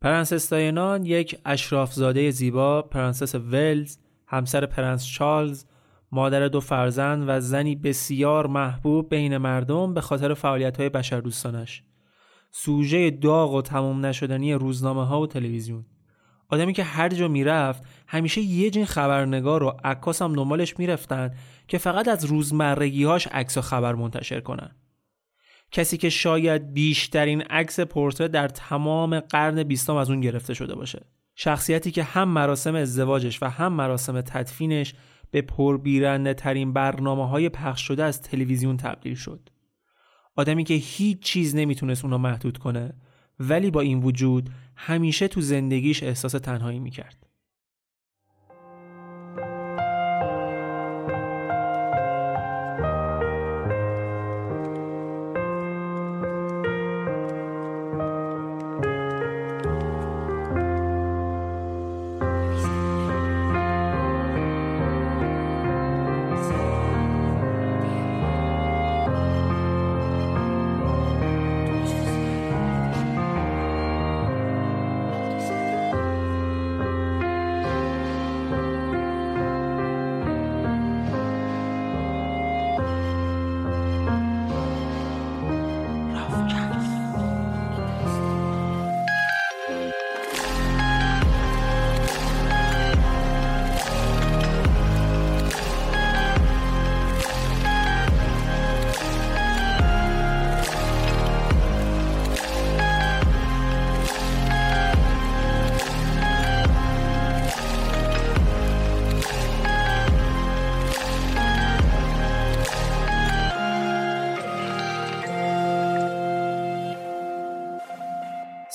پرنسس دایانا یک اشرافزاده زیبا پرنسس ولز همسر پرنس چارلز مادر دو فرزند و زنی بسیار محبوب بین مردم به خاطر فعالیت های بشر دوستانش سوژه داغ و تمام نشدنی روزنامه ها و تلویزیون. آدمی که هر جا می‌رفت همیشه یه جین خبرنگار و عکاس هم دنبالش می‌رفتن که فقط از روزمرگیهاش عکس و خبر منتشر کنن. کسی که شاید بیشترین عکس پورتره در تمام قرن بیستم از اون گرفته شده باشه. شخصیتی که هم مراسم ازدواجش و هم مراسم تدفینش به پربیرنده ترین برنامه های پخش شده از تلویزیون تبدیل شد. آدمی که هیچ چیز نمی‌تونست اونو محدود کنه ولی با این وجود همیشه تو زندگیش احساس تنهایی می‌کرد.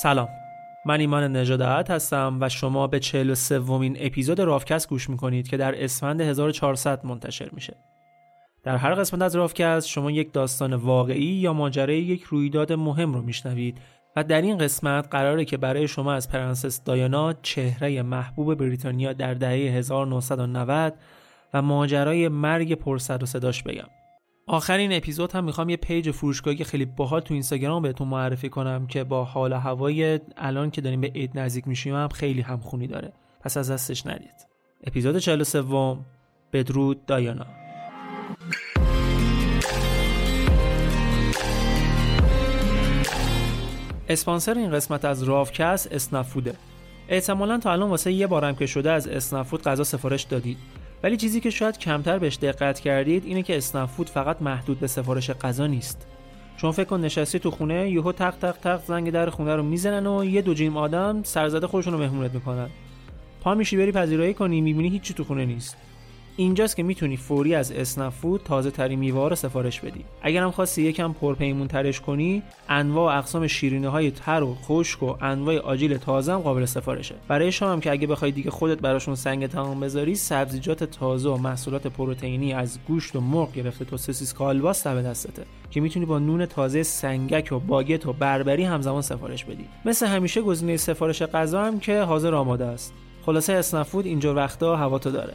سلام. من ایمان نژاداحد هستم و شما به 43 سومین اپیزود راوکست گوش می‌کنید که در اسفند 1400 منتشر میشه. در هر قسمت از راوکست شما یک داستان واقعی یا ماجرای یک رویداد مهم رو میشنوید و در این قسمت قراره که برای شما از پرنسس دایانا چهره محبوب بریتانیا در دهه 1990 و ماجرای مرگ پرسر و صداش بگم. آخر این اپیزود هم می‌خوام یه page فروشگاهی خیلی باحال تو اینستاگرام بهتون معرفی کنم که با حال هوای الان که داریم به عید نزدیک میشیم هم خیلی همخونی داره. پس از دستش ندید اپیزود 43 بدرود دایانا. اسپانسر این قسمت از راوکس اسنفوده. احتمالا تا الان واسه یه بارم که شده از اسنفود غذا سفارش دادید. ولی چیزی که شاید کمتر بهش دقت کردید اینه که اسنفود فقط محدود به سفارش غذا نیست. شما فکر کن نشستی تو خونه یهو تق تق تق زنگ در خونه رو می‌زنن و یه دو جیم آدم سرزده خودشون رو مهمونت می‌کنن. پا میشی بری پذیرایی کنی می‌بینی هیچی تو خونه نیست. اینجاست که می‌تونی فوری از اسنفود تازه ترین میوه رو سفارش بدی. اگرم خواستی یکم پرپیمون ترش کنی انواع و اقسام شیرینه های تر و خشک و انواع آجیل تازه هم قابل سفارشه. برای شما هم که اگه بخوای دیگه خودت براشون سنگ تمام بذاری سبزیجات تازه و محصولات پروتئینی از گوشت و مرغ گرفته تا سوسیس کالباس به دستته که می‌تونی با نون تازه سنگک و باگت و بربری همزمان سفارش بدی. مثل همیشه گزینه سفارش غذا هم که حاضر آماده است. خلاصه اسنفود اینجور وقتا هوا تو داره.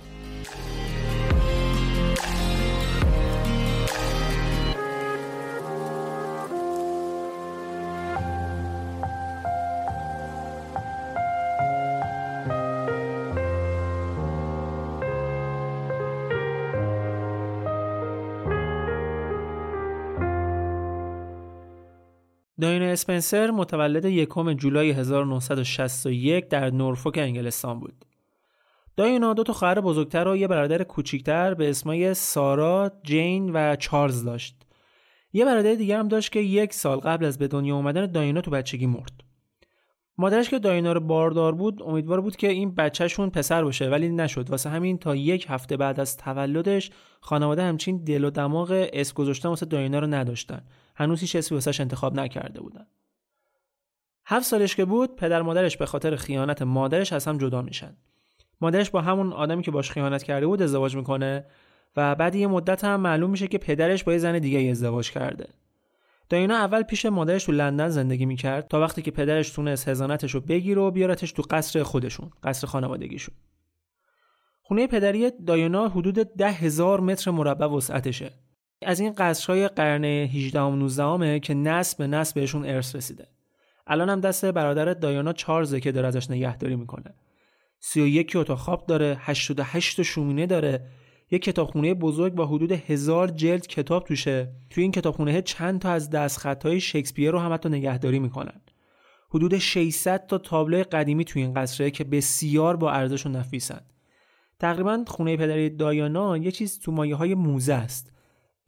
اسپنسر متولد یکم جولای 1961 در نورفوک انگلستان بود. داینا دو تا خواهر بزرگتر و یه برادر کوچیکتر به اسمای سارا، جین و چارلز داشت. یه برادر دیگه هم داشت که یک سال قبل از به دنیا اومدن داینا تو بچگی مرد. مادرش که داینا رو باردار بود امیدوار بود که این بچهشون پسر باشه ولی نشد واسه همین تا یک هفته بعد از تولدش خانواده همچین دل و دماغ اسم گذاشتن واسه داینا رو نداشتن هنوز هیچ اسمی واسش انتخاب نکرده بودن. هفت سالش که بود پدر مادرش به خاطر خیانت مادرش از هم جدا میشن. مادرش با همون آدمی که باش خیانت کرده بود ازدواج می‌کنه و بعد یه مدت هم معلوم میشه که پدرش با یه زن دیگه ازدواج کرده. داینا اول پیش مادرش تو لندن زندگی می‌کرد تا وقتی که پدرش تونست هزانتش رو بگیره و بیارتش تو قصر خودشون قصر خانوادگیشون. خونه پدری داینا حدود ده هزار متر مربع وسعتشه. از این قصرهای قرن 18 و 19 که نسل به نسل بهشون ارث رسیده. الان هم دست برادر دایانا چارلزه که داره ازش نگهداری می‌کنه. 31 اتاق خواب داره 88 شومینه داره. یک کتابخونه بزرگ با حدود هزار جلد کتاب توشه. توی این کتابخونه چند تا از دستخطهای شکسپیر رو هم حتی نگهداری می‌کنن. حدود 600 تا تابلو قدیمی توی این قصره که بسیار با ارزش و نفیسن. تقریبا خونه پدری دایانا یه چیز تو مایه های موزه است.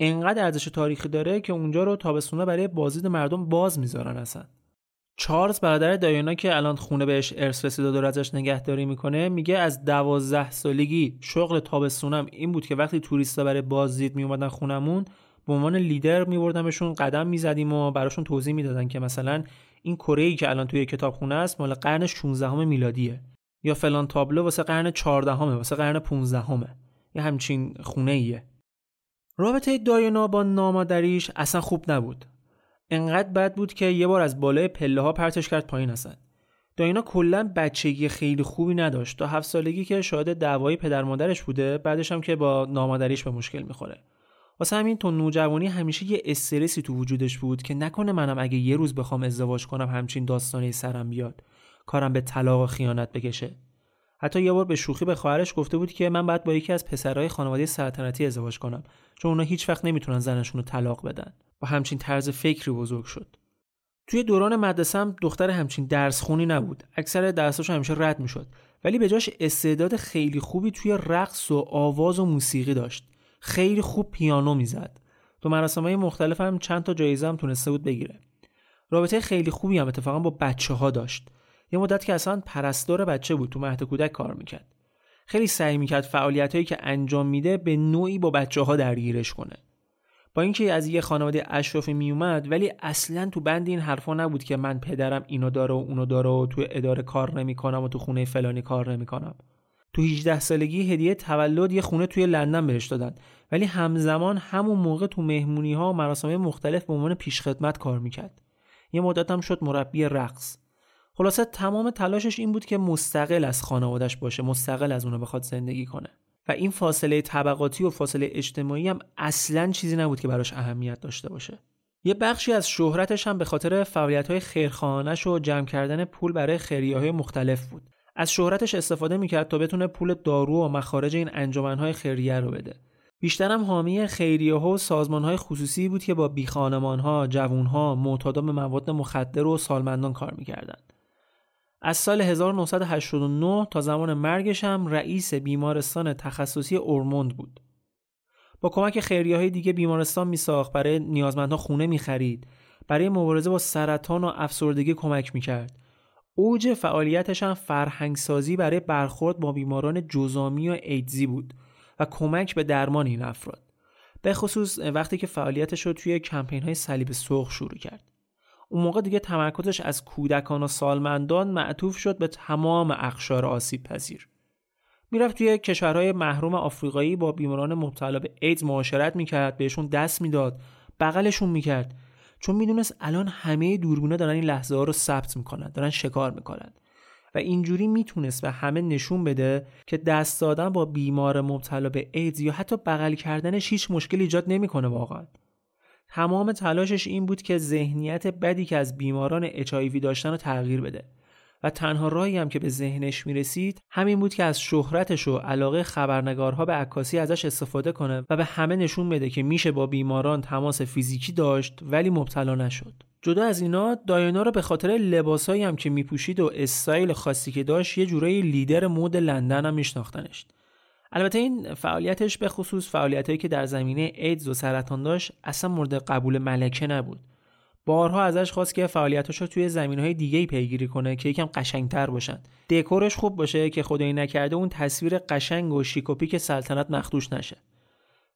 انقدر ارزش تاریخی داره که اونجا رو تابستونا برای بازدید مردم باز می‌ذارن اصلا. چارلز برادر دایانا که الان خونه بهش ارث رسیده و ازش نگهداری می‌کنه میگه از دوازده سالگی شغل تابستونم این بود که وقتی توریستا برای بازدید میومدن خونمون به عنوان لیدر میبردمشون قدم می‌زدیم و براشون توضیح می‌دادن که مثلا این کره که الان توی کتابخونه است مال قرن 16 میلادیه یا فلان تابلو واسه قرن 14 واسه قرن 15 یه همچین خونه ایه رابطه داینا با نامادریش اصلا خوب نبود. انقدر بد بود که یه بار از بالای پله ها پرتش کرد پایین هستن داینا کلا بچگی خیلی خوبی نداشت. تا هفت سالگی که شاهد دعوای پدر مادرش بوده بعدش هم که با نامادریش به مشکل می‌خوره. واسه همین تو نوجوانی همیشه یه استرسی تو وجودش بود که نکنه منم اگه یه روز بخوام ازدواج کنم همچین داستانی سرم بیاد. کارم به طلاق و خیانت بکشه. حتی یه بار به شوخی به خواهرش گفته بود که من باید با یکی از پسرهای خانواده سلطنتی ازدواج کنم چون اونا هیچ وقت نمی‌تونن زنشون رو طلاق بدن. و همچین طرز فکری بزرگ شد. توی دوران مدرسه هم دختر همچین درس خونی نبود. اکثر درساش همیشه رد می‌شد. ولی به جاش استعداد خیلی خوبی توی رقص و آواز و موسیقی داشت. خیلی خوب پیانو می‌زد. تو مراسمهای مختلف هم چند تا جایزه هم تونسته بود بگیره. رابطه خیلی خوبی هم اتفاقا با بچه ها داشت. یه مدت که اصلا پرستار بچه بود تو مهد کودک کار می‌کرد. خیلی سعی می‌کرد فعالیت هایی که انجام میده به نوعی با بچه ها درگیرش کنه. با اینکه از یه خانواده اشرافی میومد ولی اصلا تو بند این حرفا نبود که من پدرم اینو داره و اونو داره و تو اداره کار نمی‌کنم و تو خونه فلانی کار نمی‌کنم. تو 18 سالگی هدیه تولد یه خونه توی لندن بهش دادن. ولی همزمان همون موقع تو مهمونی ها و مراسم مختلف به عنوان پیشخدمت کار می‌کرد. یه مدت هم شد مربی رقص. خلاصه تمام تلاشش این بود که مستقل از خانوادش باشه مستقل از اونو بخواد زندگی کنه. و این فاصله طبقاتی و فاصله اجتماعی هم اصلا چیزی نبود که براش اهمیت داشته باشه. یه بخشی از شهرتش هم به خاطر فعالیت های خیرخانهش و جمع کردن پول برای خیریه های مختلف بود. از شهرتش استفاده می‌کرد تا بتونه پول دارو و مخارج این انجمنهای خیریه رو بده. بیشترم حامی خیریه ها و سازمان های خصوصی بود که با بیخانمان ها، جوون ها، معتادا به مواد مخدر و سالمندان کار می‌کردند. از سال 1989 تا زمان مرگش هم رئیس بیمارستان تخصصی اورموند بود. با کمک خیریه های دیگه بیمارستان می ساخت برای نیازمندها خونه می خرید. برای مبارزه با سرطان و افسردگی کمک می کرد. اوج فعالیتش هم فرهنگسازی برای برخورد با بیماران جزامی و ایدزی بود و کمک به درمان این افراد به خصوص وقتی که فعالیتش رو توی کمپین های صلیب سرخ شروع کرد اون موقع دیگه تمرکزش از کودکان و سالمندان معطوف شد به تمام اقشار آسیب پذیر. می‌رفت توی کشورهای محروم آفریقایی با بیماران مبتلا به ایدز معاشرت می‌کرد بهشون دست می‌داد بغلشون می‌کرد. چون می‌دونست الان همه دوربینا دارن این لحظه ها رو ثبت می‌کنن دارن شکار می‌کنن. و اینجوری می‌تونست به همه نشون بده که دست دادن با بیمار مبتلا به ایدز یا حتی بغل کردنش هیچ مشکل ایجاد نمی‌کنه واقعا. تمام تلاشش این بود که ذهنیت بدی که از بیماران اچ داشتن رو تغییر بده. و تنها راهی هم که به ذهنش می‌رسید همین بود که از شهرتش و علاقه خبرنگارها به عکاسی ازش استفاده کنه و به همه نشون بده که میشه با بیماران تماس فیزیکی داشت ولی مبتلا نشد. جدا از اینا دایانا رو به خاطر لباسایی هم که میپوشید و استایل خاصی که داشت یه جورایی لیدر مود لندن هم میشناختنش. البته این فعالیتش به خصوص فعالیتایی که در زمینه ایدز و سرطان داشت اصلا مورد قبول ملکه نبود. بارها ازش خواست که فعالیتاشو توی زمینهای دیگه پیگیری کنه که یکم قشنگتر باشن. دکورش خوب باشه که خدایی نکرده اون تصویر قشنگ و شیکوپیک سلطنت مخدوش نشه.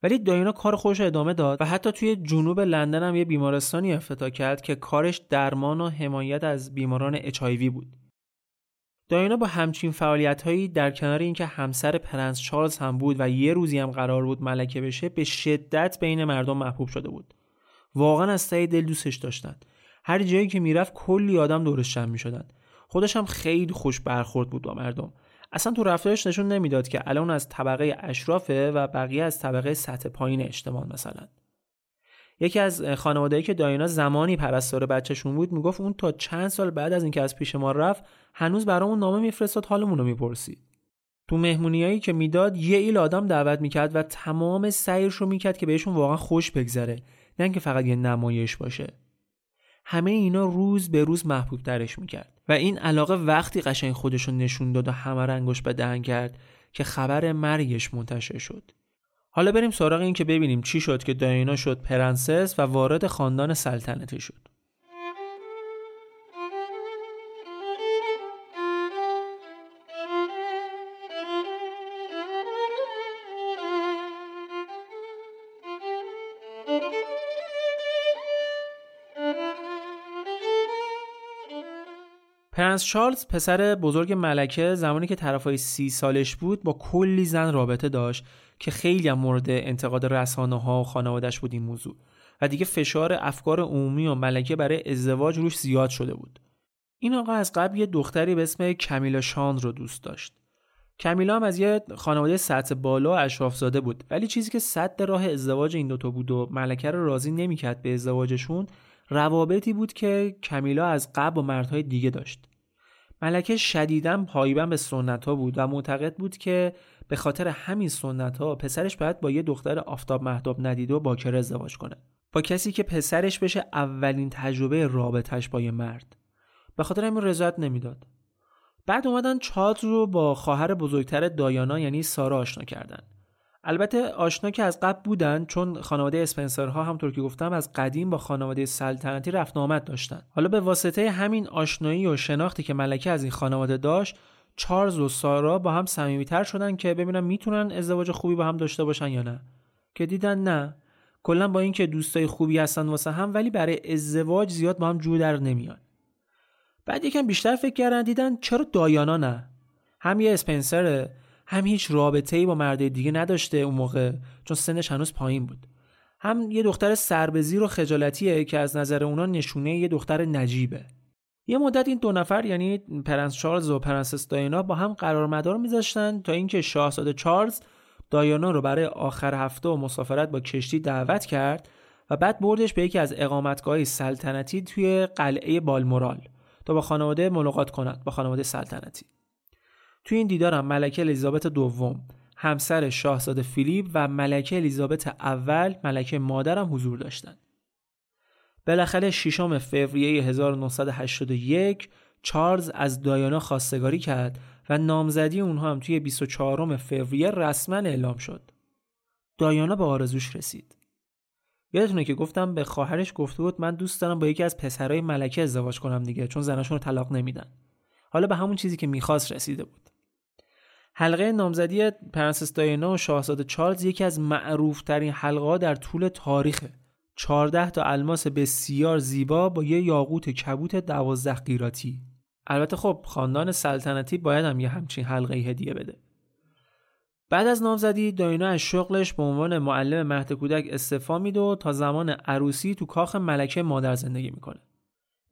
ولی داینا کار خوش ادامه داد و حتی توی جنوب لندن هم یه بیمارستانی افتتاح کرد که کارش درمان و حمایت از بیماران اچ بود. داینا با همچین فعالیت هایی در کنار اینکه همسر پرنس چارلز هم بود و یه روزی هم قرار بود ملکه بشه به شدت بین مردم محبوب شده بود. واقعا از ته دل دوستش داشتن. هر جایی که می‌رفت کلی آدم دورش جمع می‌شدن. خودش هم خیلی خوش برخورد بود با مردم. اصلا تو رفتارش نشون نمی‌داد که الان از طبقه اشرافه و بقیه از طبقه سطح پایین اجتماع مثلا. یکی از خانواده‌ای که داینا زمانی پرستار بچهشون بود می‌گفت اون تا چند سال بعد از اینکه از پیش ما رفت هنوز برامون نامه میفرستاد حالمون رو می‌پرسید. تو مهمونیایی که می‌داد یه ایل آدم دعوت می‌کرد و تمام سعیش رو می‌کرد که بهشون واقعا خوش بگذره. نه اینکه فقط یه نمایش باشه. همه اینا روز به روز محبوب ترش می‌کرد و این علاقه وقتی قشنگ خودشو نشون داد و همه رنگش به دهن کرد که خبر مرگش منتشر شد. حالا بریم سراغ این که ببینیم چی شد که داینا شد پرنسس و وارد خاندان سلطنتی شد. پرنس چارلز پسر بزرگ ملکه زمانی که طرفای سی سالش بود با کلی زن رابطه داشت که خیلی هم مورد انتقاد رسانه ها و خانوادش بود این موضوع. و دیگه فشار افکار عمومی و ملکه برای ازدواج روش زیاد شده بود. این آقا از قبل یه دختری به اسم کمیلا شاند رو دوست داشت. کمیلا هم از یه خانواده سطح بالا اشراف زاده بود. ولی چیزی که صد راه ازدواج این دوتا بود و ملکه رو راضی نمی‌کرد به ازدواجشون روابطی بود که کمیلا از قبل با مردهای دیگه داشت. ملکه شدیدا پایبند به سنت ها بود و معتقد بود که به خاطر همین سنت ها پسرش باید با یه دختر آفتاب مهداب ندیده و باکره ازدواج کنه. با کسی که پسرش بشه اولین تجربه رابطش با یه مرد. به خاطر همین رضایت نمی‌داد. بعد اومدن چات رو با خواهر بزرگتر دایانا یعنی سارا آشنا کردن. البته آشنا که از قبل بودن چون خانواده اسپنسرها همطور که گفتم از قدیم با خانواده سلطنتی رفت آمد داشتن. حالا به واسطه همین آشنایی و شناختی که ملکه از این خانواده داشت چارلز و سارا با هم صمیمیتر شدن که ببینن می‌تونن ازدواج خوبی با هم داشته باشن یا نه. که دیدن نه. کلا با اینکه دوستای خوبی هستن واسه هم ولی برای ازدواج زیاد با هم جو در نمیان. بعد یکم بیشتر فکر کردن دیدن چرا دایانا نه؟ هم یه اسپنسره هم هیچ رابطه ای با مرد دیگه نداشته اون موقع چون سنش هنوز پایین بود. هم یه دختر سربزیر و خجالتیه که از نظر اونا نشونه یه دختر نجیبه. یه مدت این دو نفر یعنی پرنس چارلز و پرنسس دایانا با هم قرار مدار میذاشتن تا اینکه شاهزاده چارلز دایانا رو برای آخر هفته و مسافرت با کشتی دعوت کرد و بعد بردش به یکی از اقامتگاه سلطنتی توی قلعه بالمورال تا با خانواده ملاقات کند با خانواده سلطنتی. توی این دیدارم ملکه الیزابت دوم همسر شاهزاده فیلیپ و ملکه الیزابت اول ملکه مادرم حضور داشتند. بالاخره ششم فوریه 1981 چارلز از دایانا خواستگاری کرد و نامزدی اونها هم توی 24 فوریه رسما اعلام شد. دایانا به آرزوش رسید. یادتونه که گفتم به خواهرش گفته بود من دوست دارم با یکی از پسرای ملکه ازدواج کنم دیگه چون زناشون رو طلاق نمیدن. حالا به همون چیزی که می‌خواست رسیده بود. حلقه نامزدی پرنسس داینا و شاهزاده چارلز یکی از معروف ترین حلقه در طول تاریخه. 14 تا الماس بسیار زیبا با یه یاقوت کبوت دوازده قیراتی. البته خب خاندان سلطنتی باید هم یه همچین حلقه هدیه بده. بعد از نامزدی داینا از شغلش به عنوان معلم مهد کودک استعفا میده و تا زمان عروسی تو کاخ ملکه مادر زندگی می‌کنه.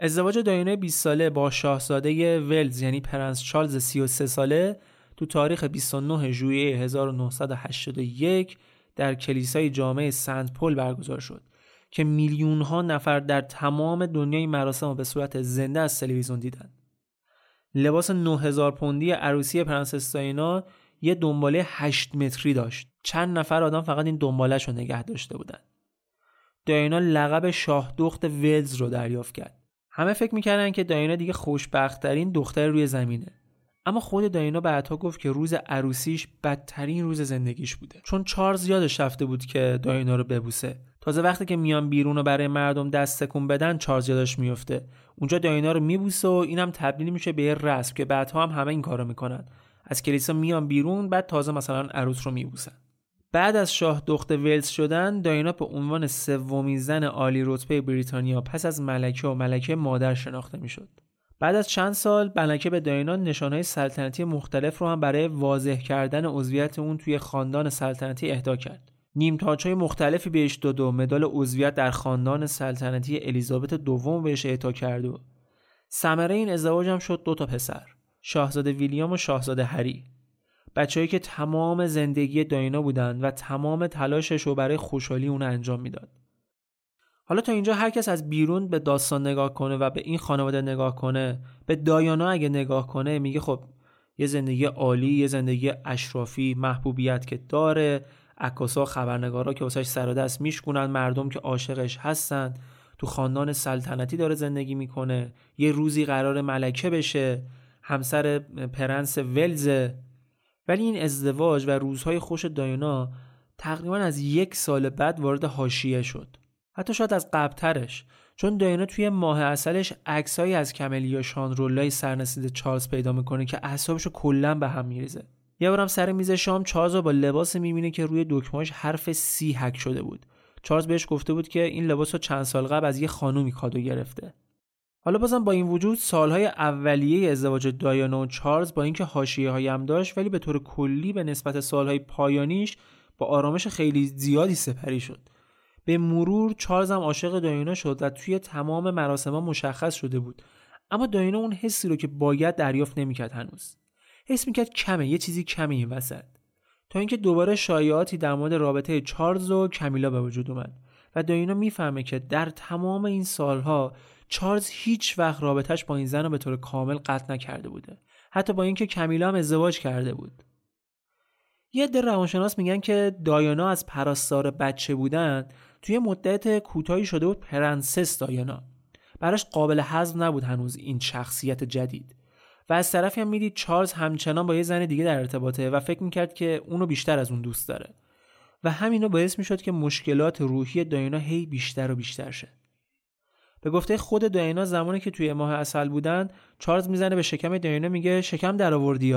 ازدواج داینا 20 ساله با شاهزاده ولز یعنی پرنس چارلز 33 ساله تو تاریخ 29 ژوئیه 1981 در کلیسای جامع سنت پل برگزار شد که میلیون ها نفر در تمام دنیا این مراسم و به صورت زنده از تلویزیون دیدن. لباس 9000 پوندی عروسی پرنسس دایانا یه دنباله 8 متری داشت. چند نفر آدم فقط این دنبالش رو نگه داشته بودن. دایانا لقب شاه دخت ولز رو دریافت کرد. همه فکر می‌کردن که دایانا دیگه خوشبختترین دختر روی زمینه. اما خود دایانا بعدها گفت که روز عروسیش بدترین روز زندگیش بوده. چون چارلز یادش رفته بود که دایانا رو ببوسه. تازه وقتی که میان بیرون و برای مردم دست تکون بدن چارلز یادش میفته. اونجا داینا رو میبوسه و اینم تبدیل میشه به یه رسم که بعدها هم همه این کارو می‌کنن. از کلیسا میان بیرون بعد تازه مثلا عروس رو میبوسن. بعد از شاه دخت ولز شدن داینا به عنوان سومین زن عالی رتبه بریتانیا پس از ملکه و ملکه مادر شناخته می‌شد. بعد از چند سال ملکه به داینا نشانهای سلطنتی مختلف رو هم برای واضح کردن عضویت اون توی خاندان سلطنتی اهدا کرد. نیمتاچ های مختلفی بهش داد و مدال عضویت در خاندان سلطنتی الیزابت دوم بهش اعطا کرد و ثمره این ازدواج هم شد دو تا پسر شاهزاده ویلیام و شاهزاده هری. بچههایی که تمام زندگی داینا بودند و تمام تلاشش رو برای خوشحالی اون انجام می‌داد. حالا تا اینجا هر کس از بیرون به داستان نگاه کنه و به این خانواده نگاه کنه به دایانا اگه نگاه کنه میگه خب یه زندگی عالی یه زندگی اشرافی محبوبیت که داره عکاسا خبرنگارا که واسش سر و دست میشکنن مردم که عاشقش هستن تو خاندان سلطنتی داره زندگی می‌کنه یه روزی قرار ملکه بشه همسر پرنس ولزه ولی این ازدواج و روزهای خوش دایانا تقریبا از یک سال بعد وارد حاشیه شد. حتی شاید از قبلترش چون دایانا توی ماه اصلش عکسایی از کملیا شانرولای سرنسید چارلز پیدا می‌کنه که اعصابشو کلا به هم میریزه. یه بارم سر میز شام چارلز با لباس می‌بینه که روی دکمهاش حرف سی حک شده بود. چارلز بهش گفته بود که این لباس رو چند سال قبل از یه خانومی کادو گرفته. حالا بازم با این وجود سالهای اولیه ازدواج دایانا و چارلز با اینکه حاشیه هم داشت ولی به طور کلی به نسبت سالهای پایانیش با آرامش خیلی زیادی سپری شد. به مرور چارلز هم عاشق دایانا شد و توی تمام مراسم مشخص شده بود. اما دایانا اون حسی رو که باید دریافت نمی‌کرد هنوز. حس می‌کرد کمه یه چیزی کمی این وسط. تا اینکه دوباره شایعاتی در مورد رابطه چارلز و کمیلا به وجود اومد و داینا می‌فهمه که در تمام این سالها چارلز هیچ وقت رابطهش با این زن رو به طور کامل قطع نکرده بوده. حتی با اینکه کمیلا هم ازدواج کرده بود. یه عده روانشناس میگن که دایانا از پرستار بچه بودن توی مدت کوتاهی شده بود پرنسس دایانا. براش قابل هضم نبود هنوز این شخصیت جدید. و از طرفی هم می‌دید چارلز همچنان با یه زن دیگه در ارتباطه و فکر می‌کرد که اونو بیشتر از اون دوست داره. و همینو باعث می‌شد که مشکلات روحی داینا هی بیشتر و بیشتر شه. به گفته خود داینا زمانی که توی ماه اصل بودن چارلز می‌زنه به شکم داینا میگه شکم در آوردی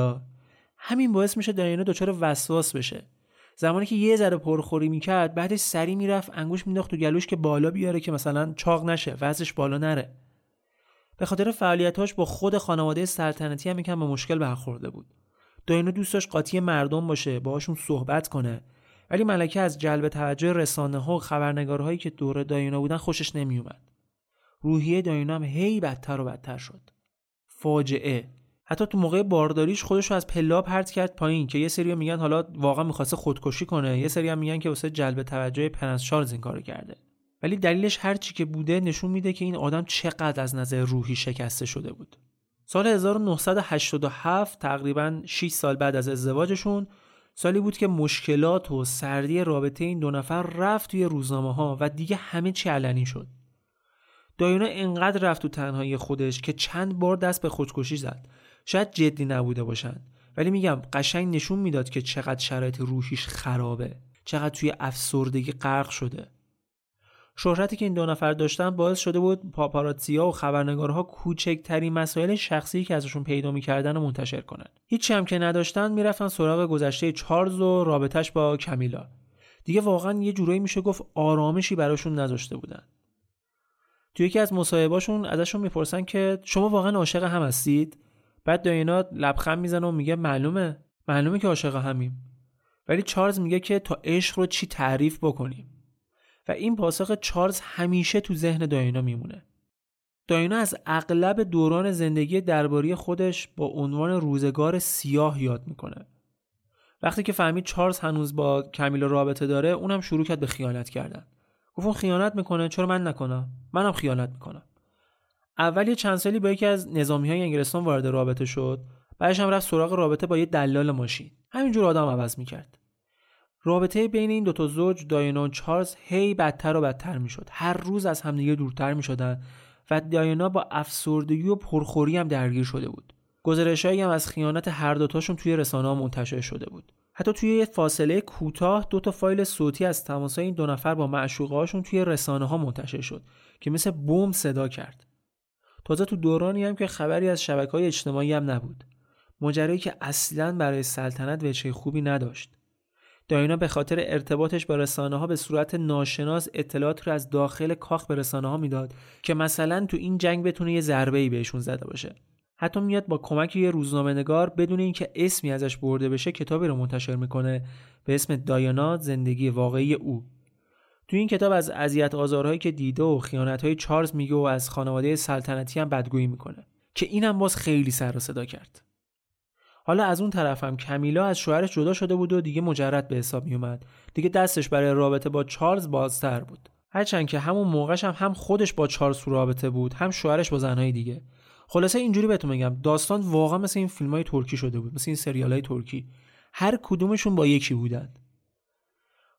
همین باعث میشه داینا دچار وسواس بشه. زمانی که یه ذره پرخوری می‌کرد بعدش سری می‌رفت انگوش مینداخت تو گلوش که بالا بیاره که مثلا چاق نشه وزنش بالا نره. به خاطر فعالیتاش با خود خانواده سلطنتی هم یکم به مشکل برخورده بود. داینا دوست داشت قاطی مردم باشه باهاشون صحبت کنه. ولی ملکه از جلب توجه رسانه ها و خبرنگارهایی که دور داینا بودن خوشش نمیومد روحیه داینا هم هی بدتر و بدتر شد. فاجعه. حتی تو موقع بارداریش خودش رو از پلا پرت کرد پایین که یه سری میگن حالا واقعا می‌خواسته خودکشی کنه یه سری هم میگن که واسه جلب توجه پرنس چارلز این کارو کرده. ولی دلیلش هر چی که بوده نشون میده که این آدم چقدر از نظر روحی شکسته شده بود. سال 1987 تقریبا 6 سال بعد از ازدواجشون سالی بود که مشکلات و سردی رابطه این دو نفر رفت توی روزنامه ها و دیگه همه چی علنی شد. دایانا انقدر رفت تو تنهایی خودش که چند بار دست به خودکشی زد. شاید جدی نبوده باشن. ولی میگم قشنگ نشون می‌داد که چقدر شرایط روحیش خرابه. چقدر توی افسردگی غرق شده. شهرتی که این دو نفر داشتن باعث شده بود پاپاراتزیا و خبرنگارها کوچکترین مسائل شخصی که ازشون پیدا می‌کردن رو منتشر کنن. هیچی هم که نداشتن می‌رفتن سراغ گذشته چارلز و رابطش با کمیلا دیگه واقعا یه جورایی میشه گفت آرامشی براشون نذاشته بودن. تو یکی از مصاحبهاشون ازشون می‌پرسن که شما واقعا عاشق هم هستید؟ بعد داینا لبخند می‌زنه و میگه معلومه معلومه که عاشق همیم. ولی چارلز میگه که تا عشق رو چی تعریف بکنیم؟ و این پاسخ چارلز همیشه تو ذهن داینا میمونه. داینا از اغلب دوران زندگی درباری خودش با عنوان روزگار سیاه یاد می‌کنه. وقتی که فهمید چارلز هنوز با کمیلا رابطه داره اونم شروع کرد به خیانت کردن. گفت خیانت می‌کنه چرا من نکنم؟ منم خیانت می‌کنم. اول یه چند سالی با یکی از نظامی های انگلستان وارد رابطه شد بعدش هم رفت سراغ رابطه با یه دلال ماشین. همینجور آدم عوض می‌کرد. رابطه بین این دوتا زوج دایانا و چارلز هی بدتر و بدتر می‌شد. هر روز از همدیگه دورتر می‌شدن و دایانا با افسردگی و پرخوری هم درگیر شده بود. گزارشهایی هم از خیانت هر دوتاشون توی رسانه منتشر شده بود. حتی توی یه فاصله کوتاه دو تا فایل صوتی از تماسای این دو نفر با معشوقهاشون توی رسانه ها منتشر شد که مثل بوم صدا کرد. تازه تو دورانی هم که خبری از شبکه های اجتماعی هم نبود. ماجرایی که اصلا برای سلطنت وجه خوبی نداشت. داینا به خاطر ارتباطش با رسانه ها به صورت ناشناس اطلاعات رو از داخل کاخ به رسانه ها می‌داد که مثلا تو این جنگ بتونه یه ضربه ای بهشون زده باشه. حتی میاد با کمک یه روزنامه نگار بدون اینکه اسمی ازش برده بشه کتابی رو منتشر می‌کنه به اسم دایانا زندگی واقعی او. تو این کتاب از اذیت آزارهایی که دیده و خیانتهای چارلز میگه و از خانواده سلطنتی هم بدگویی می‌کنه که اینم باز خیلی سر صدا کرد. حالا از اون طرفم کمیلا از شوهرش جدا شده بود و دیگه مجرد به حساب میومد دیگه دستش برای رابطه با چارلز بازتر بود. هرچند که همون موقعش هم هم خودش با چارلز تو رابطه بود هم شوهرش با زنهای دیگه. خلاصه اینجوری بهتون میگم داستان واقعا مثل این فیلم های ترکی شده بود مثل این سریال های ترکی. هر کدومشون با یکی بودن.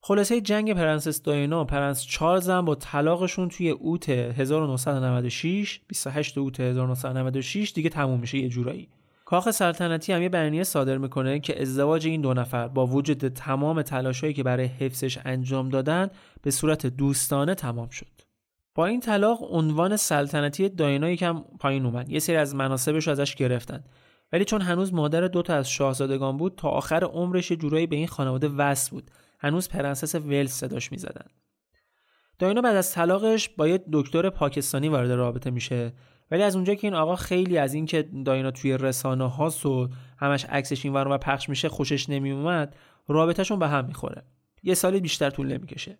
خلاصه جنگ پرنسس دایانا و پرنس چارلز هم با طلاقشون توی اوت 1996 28 اوت 1996 دیگه تموم میشه یه جورایی. کاخ سلطنتی هم یه بیانیه صادر می‌کنه که ازدواج این دو نفر با وجود تمام تلاشهایی که برای حفظش انجام دادن به صورت دوستانه تمام شد. با این طلاق عنوان سلطنتی دایانا یکم پایین اومد. یه سری از مناصبش ازش گرفتن. ولی چون هنوز مادر دوتا از شاهزادگان بود تا آخر عمرش جورایی به این خانواده وصل بود. هنوز پرنسس ولز صداش می‌زدن. دایانا بعد از طلاقش با یه دکتر پاکستانی وارد رابطه میشه ولی از اونجا که این آقا خیلی از این که دایانا توی رسانه هاست و همش عکسش این و پخش میشه خوشش نمیومد رابطهشون به هم می‌خوره. یه سال بیشتر طول نمی‌کشه.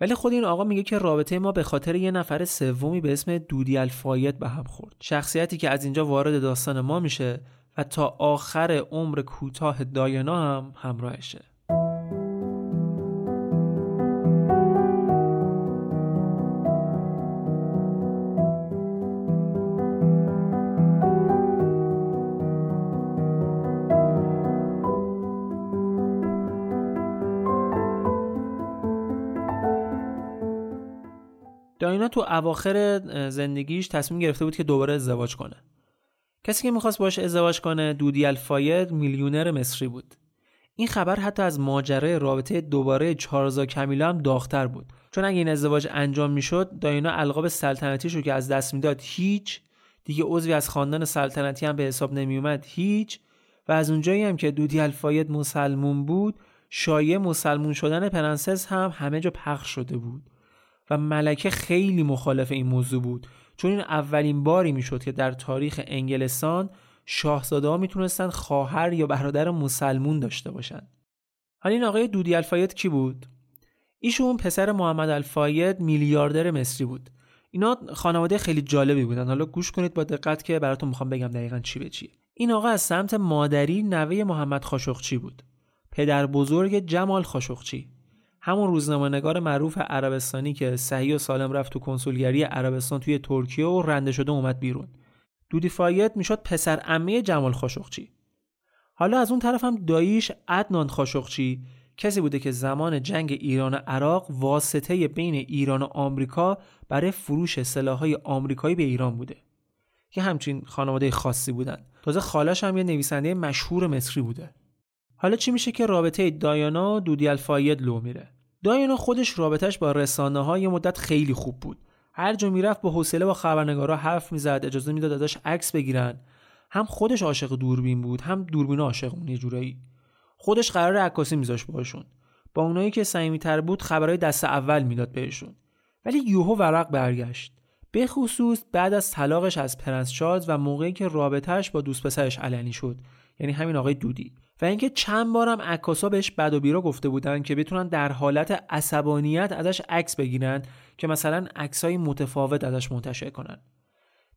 ولی خود این آقا میگه که رابطه ما به خاطر یه نفر سومی به اسم دودی الفاید به هم خورد. شخصیتی که از اینجا وارد داستان ما میشه و تا آخر عمر کوتاه داینا هم همراهشه. داینا تو اواخر زندگیش تصمیم گرفته بود که دوباره ازدواج کنه. کسی که می‌خواست باش ازدواج کنه دودی الفاید میلیونر مصری بود. این خبر حتی از ماجرای رابطه دوباره چارزا کمیلا هم داغتر بود. چون اگه این ازدواج انجام می‌شد داینا القاب سلطنتیش رو که از دست می‌داد هیچ دیگه عضوی از خاندان سلطنتی هم به حساب نمیومد هیچ. و از اونجایی هم که دودی الفاید مسلمون بود شایع مسلمون شدن پرنسس هم همه جا پخش شده بود. و ملکه خیلی مخالف این موضوع بود چون این اولین باری می‌شد که در تاریخ انگلستان شاهزاده ها می‌تونستن خواهر یا برادر مسلمون داشته باشند. حالا این آقای دودی الفاید کی بود؟ ایشون پسر محمد الفاید میلیاردر مصری بود. اینا خانواده خیلی جالبی بودن. حالا گوش کنید با دقت که براتون می‌خوام بگم دقیقا چی به چیه. این آقا از سمت مادری نوه محمد خاشقچی بود. پدر بزرگ جمال خاشقچی. همون روزنامه نگار معروف عربستانی که صحیح و سالم رفت تو کنسولگری عربستان توی ترکیه و رنده شده اومد بیرون. دودی فایت می‌شد پسر عمه جمال خاشقچی. حالا از اون طرف هم داییش عدنان خاشقچی کسی بوده که زمان جنگ ایران و عراق واسطه بین ایران و آمریکا برای فروش سلاحهای آمریکایی به ایران بوده. که همچین خانواده خاصی بودن. تازه خالاش هم یه نویسنده مشهور مصری بوده. حالا چی میشه که رابطه دایانا دودی الفاید لو میره؟ دایانا خودش رابطش با رسانه ها مدت خیلی خوب بود. هر جا می‌رفت با حوصله با خبرنگارا حرف می‌زد اجازه می‌داد ازش عکس بگیرن. هم خودش عاشق دوربین بود هم دوربین عاشق اون یه جورایی. خودش قرار عکاسی میذاش باشون با اونایی که صمیمیتر بود خبرهای دست اول می‌داد بهشون. ولی یوهو ورق برگشت. به خصوص بعد از طلاقش از پرنس چارلز و موقعی که رابطهش با دوست پسرش علنی شد یعنی همین آقای دودی. و اینکه چند بارم عکاسا بهش بد و بیرا گفته بودن که بتونن در حالت عصبانیت ازش عکس بگیرن که مثلا عکسای متفاوت ازش منتشر کنن.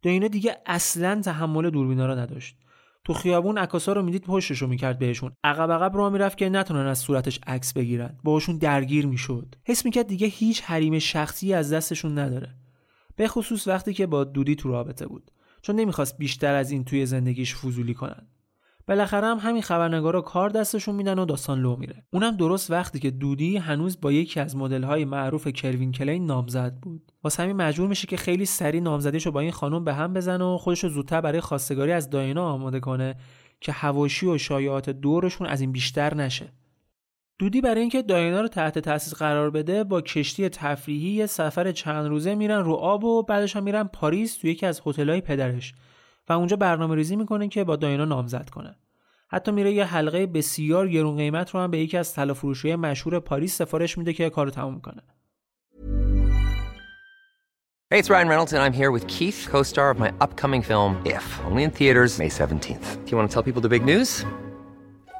دینا دیگه اصلا تحمل دوربینا رو نداشت. تو خیابون عکاسا رو می‌دید پشتش رو می‌کرد بهشون. عقب عقب راه می‌رفت که نتونن از صورتش عکس بگیرن. باهاشون درگیر می‌شد. حس می‌کرد دیگه هیچ حریم شخصی از دستشون نداره. به خصوص وقتی که با دودی تو رابطه بود. چون نمی‌خواست بیشتر از این توی زندگیش فضولی کنن. بالاخره هم همین خبرنگارا کار دستشون میدن و داستان لو میره. اونم درست وقتی که دودی هنوز با یکی از های معروف کلوین کلین نامزد بود. واسه همین مجبور میشه که خیلی سریع نامزدیشو با این خانم به هم بزنه و خودشو زودتر برای خواستگاری از داینا آماده کنه که هواشی و شایعات دورشون از این بیشتر نشه. دودی برای اینکه داینا رو تحت تاثیر قرار بده با کشتی تفریحی یه سفر چند روزه میرن رو آب و بعدش هم میرن پاریس تو یکی از هتل‌های پدرش. و اونجا برنامه ریزی می‌کنه که با داینا نامزد کنه حتی میره یه حلقه بسیار گرون قیمت رو هم به یکی از طلا مشهور پاریس سفارش میده که کارو تموم کنه Hey, it's Ryan Reynolds and I'm here with Keith, co-star of my upcoming film If, only in theaters May 17th. Do you want to tell people the big news?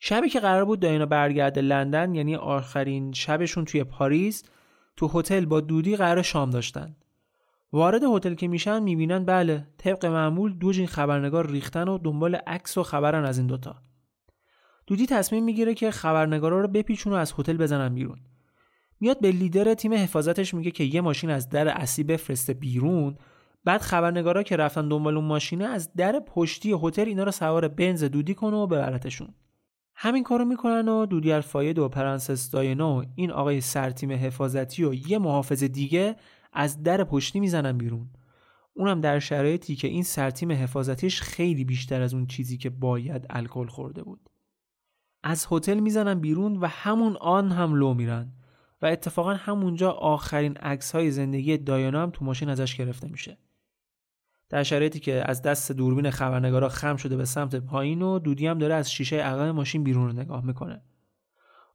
شبی که قرار بود داینا برگرده لندن یعنی آخرین شبشون توی پاریس تو هتل با دودی قرار شام داشتن. وارد هتل که میشن می‌بینن بله طبق معمول دو جین خبرنگار ریختن و دنبال عکس و خبرن از این دوتا. دودی تصمیم می‌گیره که خبرنگارا رو بپیچونن از هتل بزنن بیرون. میاد به لیدر تیم حفاظتش میگه که یه ماشین از در اصلی بفرسته بیرون. بعد خبرنگارا که رفتن دنبال اون ماشینه از در پشتی هتل اینا رو سوار بنز دودی کنه و ببرتشون. همین کارو می‌کنن و دودی الفاید و پرنسس دایانا این آقای سرتیم حفاظتی و یه محافظ دیگه از در پشتی می‌زنن بیرون. اونم در شرایطی که این سرتیم حفاظتیش خیلی بیشتر از اون چیزی که باید الکل خورده بود. از هتل می‌زنن بیرون و همون آن هم لو میرن و اتفاقا همونجا آخرین عکس های زندگی دایانا هم تو ماشین ازش گرفته میشه. در شرایطی که از دست دوربین خبرنگارا خم شده به سمت پایین و دودی هم داره از شیشه عقب ماشین بیرون رو نگاه می‌کنه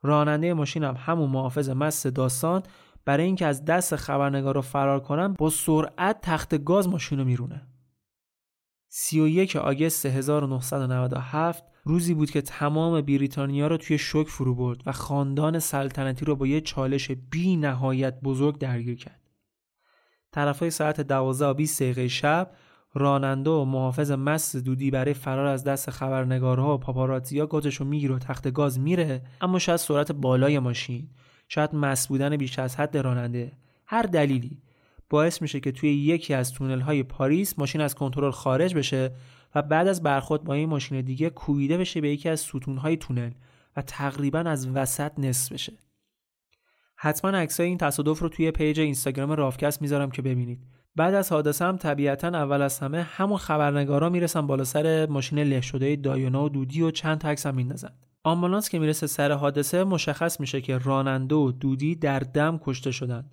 راننده ماشین هم همون محافظ مست داستان برای اینکه از دست خبرنگارا فرار کنن با سرعت تخت گاز ماشین رو میرونه 31 آگست 1997 روزی بود که تمام بریتانیا رو توی شوک فرو برد و خاندان سلطنتی رو با یه چالش بی نهایت بزرگ درگیر کرد. طرفای ساعت 12 و 20 دقیقه شب راننده و محافظ مست دودی برای فرار از دست خبرنگارها و پاپاراتزیا رو می‌گیره و تخت گاز میره اما شاید سرعت بالای ماشین شاید مست بودن بیش از حد راننده. هر دلیلی. باعث میشه که توی یکی از تونل های پاریس ماشین از کنترل خارج بشه و بعد از برخورد با این ماشین دیگه کوبیده بشه به یکی از ستونهای تونل و تقریبا از وسط نصف بشه. حتما عکسای این تصادف رو توی پیج اینستاگرام رافکست می‌ذارم که ببینید. بعد از حادثه هم طبیعتا اول از همه همون خبرنگارا می‌رسن بالا سر ماشین له شده دایانا و دودی و چند تا عکس هم میندازن آمبولانس که می‌رسه سر حادثه مشخص میشه که راننده و دودی در دم کشته شدن.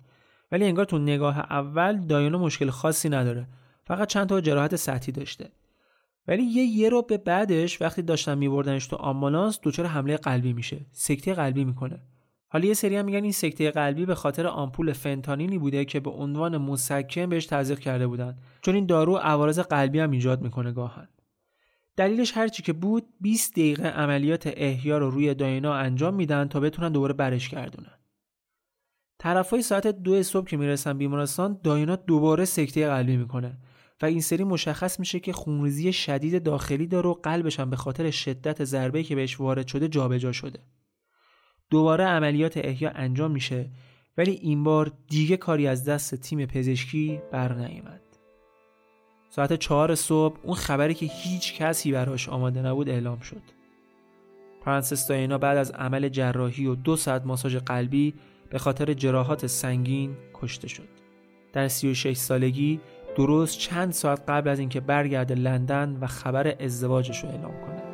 ولی انگار تو نگاه اول دایونا مشکل خاصی نداره. فقط چند تا جراحت سطحی داشته. ولی یه یه رو به بعدش وقتی داشتن میبردنش تو آمبولانس دچار حمله قلبی میشه. سکته قلبی می‌کنه. حالا یه سری هم میگن این سکته قلبی به خاطر آمپول فنتانینی بوده که به عنوان مسکن بهش تزریق کرده بودن. چون این دارو عوارض قلبی هم ایجاد می‌کنه گاهن. دلیلش هرچی که بود 20 دقیقه عملیات احیا رو روی داینا انجام میدن تا بتونن دوباره برش گردونن. طرفای ساعت دو صبح که می‌رسن بیمارستان داینا دوباره سکته قلبی می‌کنه و این سری مشخص میشه که خونریزی شدید داخلی داره و قلبش هم به خاطر شدت ضربه که بهش وارد شده جابجا شده. دوباره عملیات احیا انجام میشه ولی این بار دیگه کاری از دست تیم پزشکی بر نیامد. ساعت چهار صبح اون خبری که هیچ کسی براش آماده نبود اعلام شد. پرنسس داینا بعد از عمل جراحی و دو ساعت ماساژ قلبی به خاطر جراحات سنگین کشته شد. در 36 سالگی درست چند ساعت قبل از اینکه برگرده لندن و خبر ازدواجش رو اعلام کنه.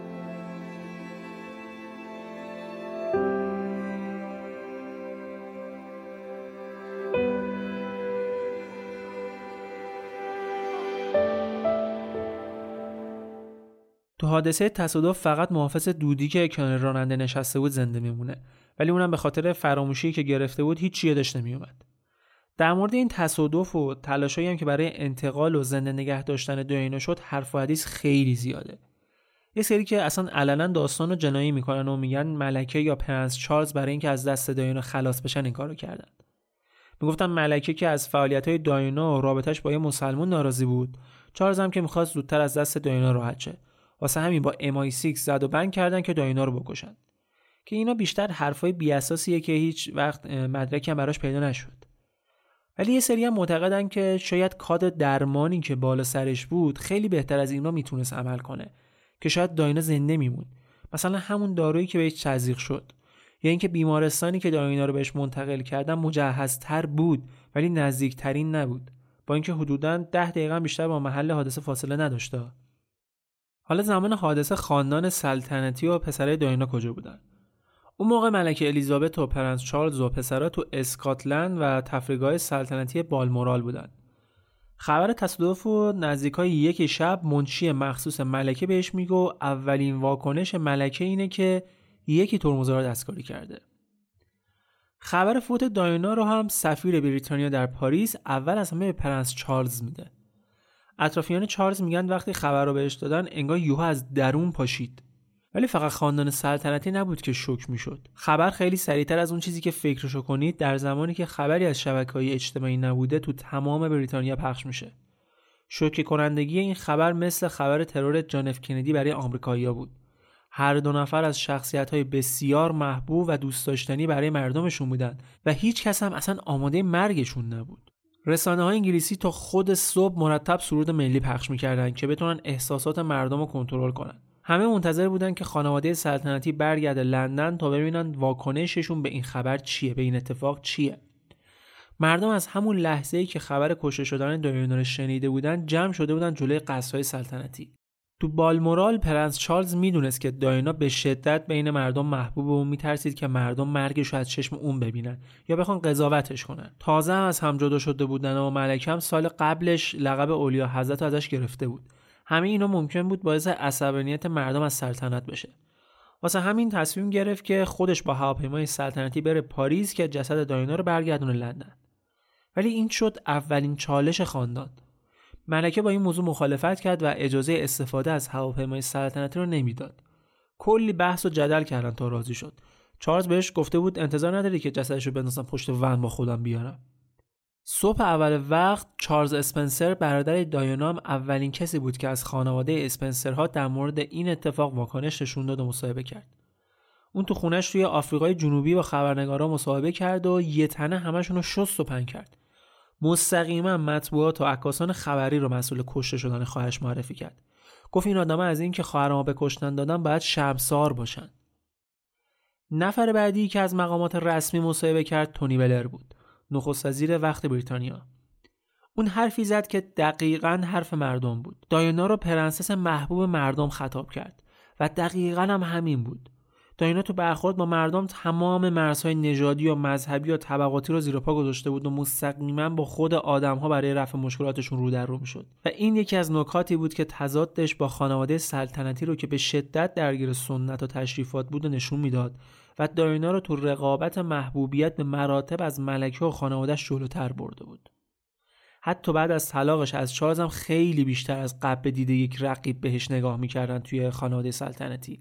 حادثه تصادف فقط محافظ دودی که کنار راننده نشسته بود زنده میمونه. ولی اونم به خاطر فراموشی که گرفته بود هیچ چیه داشته میومد در مورد این تصادف و تلاشایی هم که برای انتقال و زنده نگه داشتن داینا شد حرف و حدیث خیلی زیاده. یه سری که اصلا علنا داستان رو جنایی می‌کنن و میگن ملکه یا پرنس چارلز برای اینکه از دست داینا خلاص بشن این کارو کردن. می‌گفتن ملکه که از فعالیت های داینا و رابطش با یه مسلمون ناراضی بود. چارلز هم که می‌خواست زودتر از دست داینا راحت شه. واسه همین با MI6 زد و بند کردن که داینا رو بکشن. که اینا بیشتر حرفای بیاساسیه که هیچ وقت مدرکی هم براش پیدا نشد. ولی یه سری هم معتقدن که شاید کاد درمانی که بالا سرش بود خیلی بهتر از اینا می‌تونست عمل کنه. که شاید داینا زنده میموند مثلا همون دارویی که بهش تزریق شد. یا اینکه بیمارستانی که داینا رو بهش منتقل کردن مجهزتر بود ولی نزدیکترین نبود. با اینکه حدودا ده دقیقه بیشتر با محل حادثه فاصله نداشته حالا زمان حادثه خاندان سلطنتی و پسرای داینا کجا بودن؟ اون موقع ملکه الیزابت و پرنس چارلز و پسرا تو اسکاتلند و تفریگاه سلطنتی بالمورال بودن. خبر تصادف و نزدیکای یک شب منشی مخصوص ملکه بهش میگو اولین واکنش ملکه اینه که یکی ترمزا رو دستکاری کرده. خبر فوت دایانا رو هم سفیر بریتانیا در پاریس اول از همه به پرنس چارلز میده. اطرافیان چارلز میگن وقتی خبر رو بهش دادن انگار یهو از درون پاشید. ولی فقط خاندان سلطنتی نبود که شوک می‌شد. خبر خیلی سریعتر از اون چیزی که فکرشو کنید در زمانی که خبری از شبکه های اجتماعی نبوده تو تمام بریتانیا پخش میشه. شوکه کنندگی این خبر مثل خبر ترور جان اف کندی برای آمریکایی‌ها بود. هر دو نفر از شخصیت های بسیار محبوب و دوست داشتنی برای مردمشون بودند و هیچ کس هم اصلا آماده مرگشون نبود. رسانه های انگلیسی تا خود صبح مرتب سرود ملی پخش می‌کردند که بتونن احساسات مردم رو کنترل کنن. همه منتظر بودن که خانواده سلطنتی برگرده لندن تا ببینن واکنششون به این خبر چیه به این اتفاق چیه. مردم از همون لحظه ای که خبر کشته شدن دایانا رو شنیده بودن جمع شده بودن جلوی قصرهای سلطنتی. تو بالمورال پرنس چارلز می‌دونست که داینا به شدت بین مردم محبوب و میترسید که مردم مرگش رو از چشم اون ببینن یا بخوان قضاوتش کنن. تازه هم از هم جدا شده بودن و ملکم سال قبلش لقب اولیا حضرت ازش گرفته بود. همه اینا ممکن بود باعث عصبانیت مردم از سلطنت بشه. واسه همین تصمیم گرفت که خودش با هواپیمای سلطنتی بره پاریس که جسد داینا رو برگردونه لندن. ولی این شد اولین چالش خاندان. ملکه با این موضوع مخالفت کرد و اجازه استفاده از هواپیمای سلطنتی رو نمی‌داد کلی بحث و جدل کردن تا راضی شد چارلز بهش گفته بود انتظار نداری که جسدش رو بندازم پشت ون با خودم بیارم صبح اول وقت چارلز اسپنسر برادر دایانام اولین کسی بود که از خانواده اسپنسرها در مورد این اتفاق واکنش نشون داد و مصاحبه کرد. اون تو خونش توی آفریقای جنوبی با خبرنگارا مصاحبه کرد و یه تنه همشون رو شست و پن کرد. مستقیما مطبوعات و عکاسان خبری رو مسئول کشته شدن خواهرش معرفی کرد. گفت این آدما از این که خواهر ما رو به کشتن دادن باید شرمسار باشن. نفر بعدی که از مقامات رسمی مصاحبه کرد تونی بلر بود. نخست وزیر وقت بریتانیا اون حرفی زد که دقیقا حرف مردم بود دایانا رو پرنسس محبوب مردم خطاب کرد و دقیقا هم همین بود دایانا تو برخورد با مردم تمام مرزهای نژادی و مذهبی و طبقاتی رو زیر پا گذاشته بود و مستقیما با خود آدمها برای رفع مشکلاتشون رو در رو می‌شد. و این یکی از نکاتی بود که تضادش با خانواده سلطنتی رو که به شدت درگیر سنت و تشریفات بود و نشون می‌داد و داینا رو تو رقابت محبوبیت به مراتب از ملکه و خانوادهش جلوتر برده بود. حتی بعد از طلاقش از چارلز هم خیلی بیشتر از قبل دیده یک رقیب بهش نگاه می‌کردن توی خانواده سلطنتی.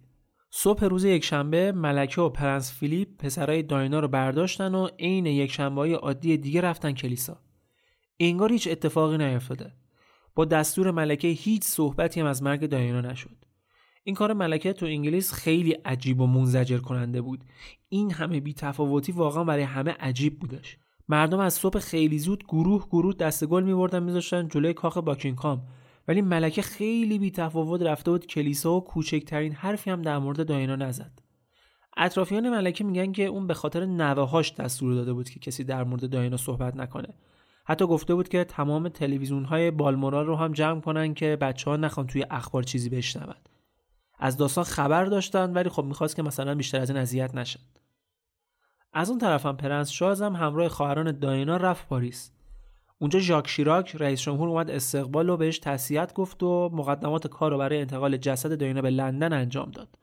صبح روز یکشنبه ملکه و پرنس فیلیپ پسرای داینا رو برداشتن و عین یکشنبه عادی دیگه رفتن کلیسا. انگار هیچ اتفاقی نیفتاده. با دستور ملکه هیچ صحبتی هم از مرگ داینا نشد. این کار ملکه تو انگلیس خیلی عجیب و منزجر کننده بود. این همه بیتفاوتی واقعا برای همه عجیب بودش. مردم از صبح خیلی زود گروه گروه دست گل میبردن میذاشتن جلوی کاخ باکینگهام. ولی ملکه خیلی بی تفاوت رفته بود کلیسا و کوچکترین حرفی هم در مورد داینا نزد. اطرافیان ملکه میگن که اون به خاطر نوهاش دستور داده بود که کسی در مورد داینا صحبت نکنه. حتی گفته بود که تمام تلویزیون های بالمورال رو هم جمع کنن که بچه ها نخوان توی اخبار چیزی بشنون. از داستان خبر داشتن ولی خب می‌خواست که مثلا بیشتر از این اذیت نشن. از اون طرف هم پرنس چارلز هم همراه خواهران دایانا رفت پاریس. اونجا ژاک شیراک رئیس جمهور اومد استقبال و بهش تسلیت گفت و مقدمات کار رو برای انتقال جسد دایانا به لندن انجام داد.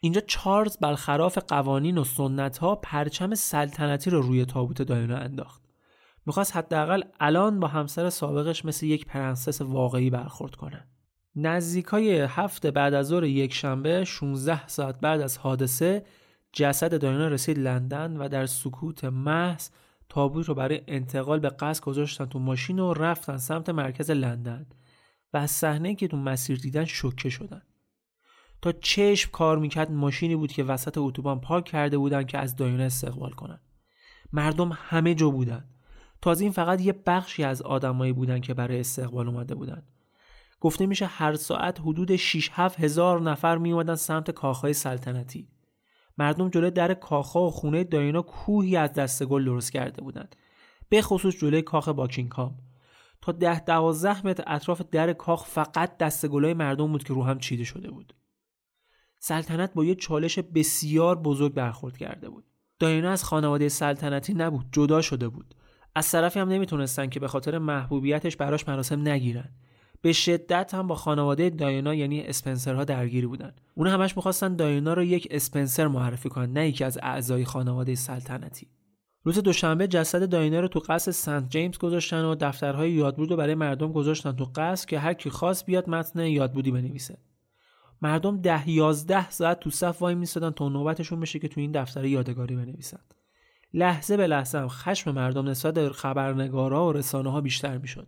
اینجا چارلز برخلاف قوانین و سنت ها پرچم سلطنتی رو روی تابوت دایانا انداخت. می‌خواست حداقل الان با همسر سابقش مثل یک پرنسس واقعی برخورد کنه. نزدیکای هفته بعد از ظهر یک شنبه 16 ساعت بعد از حادثه جسد داینا رسید لندن و در سکوت محض تابوت رو برای انتقال به قصد گذاشتن تو ماشین و رفتن سمت مرکز لندن. و از صحنه که تو مسیر دیدن شوکه شدن. تا چشم کار می‌کرد ماشینی بود که وسط اتوبان پارک کرده بودن که از داینا استقبال کنن. مردم همه جا بودن. تازه این فقط یه بخشی از آدمایی بودن که برای استقبال اومده بودن. گفته میشه هر ساعت حدود 6 7 هزار نفر می اومدن سمت کاخهای سلطنتی. مردم جلوی در کاخها و خونه داینا کوهی از دست گل درست کرده بودند. به خصوص جلوی کاخ باکینگهام. تا ده دوازده متر اطراف در کاخ فقط دست گلای مردم بود که رو هم چیده شده بود. سلطنت با یه چالش بسیار بزرگ برخورد کرده بود. داینا از خانواده سلطنتی نبود جدا شده بود. از طرفی هم نمی‌تونستن که به خاطر محبوبیتش براش مراسم نگیرن. به شدت هم با خانواده داینا یعنی اسپنسرها درگیری بودن. اون همش می‌خواستن داینا رو یک اسپنسر معرفی کنن نه یکی از اعضای خانواده سلطنتی. روز دوشنبه جسد داینا رو تو قصر سنت جیمز گذاشتن و دفترهای یادبود رو برای مردم گذاشتن تو قصر که هر کی خواست بیاد متن یادبودی بنویسه. مردم ده یازده ساعت تو صف وای میستادن تا نوبتشون بشه که تو این دفتر یادگاری بنویسن. لحظه به لحظه هم خشم مردم نسبت به خبرنگارا و رسانه ها بیشتر می‌شد.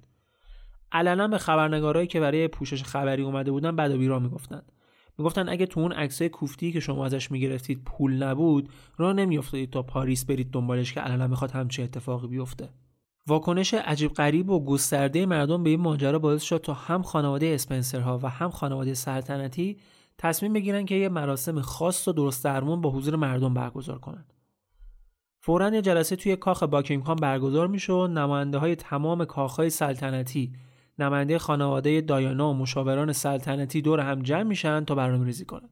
علنا به خبرنگارایی که برای پوشش خبری اومده بودن بد و بیرا می‌گفتند می‌گفتن اگه تو اون عکسای کوفتی که شما ازش می‌گرفتید پول نبود راه نمیافتادید تا پاریس برید دنبالش که علنا می‌خواد همچه اتفاقی بیفته واکنش عجیب غریب و گسترده مردم به این ماجرا باعث شد تا هم خانواده اسپنسرها و هم خانواده سلطنتی تصمیم بگیرن که یه مراسم خاص و درست درمون با حضور مردم برگزار کنند. فورا یه جلسه توی کاخ باکینگهام برگزار میشه و نماینده های تمام کاخهای سلطنتی نماینده خانواده دایانا و مشاوران سلطنتی دور هم جمع میشن تا برنامه ریزی کنن.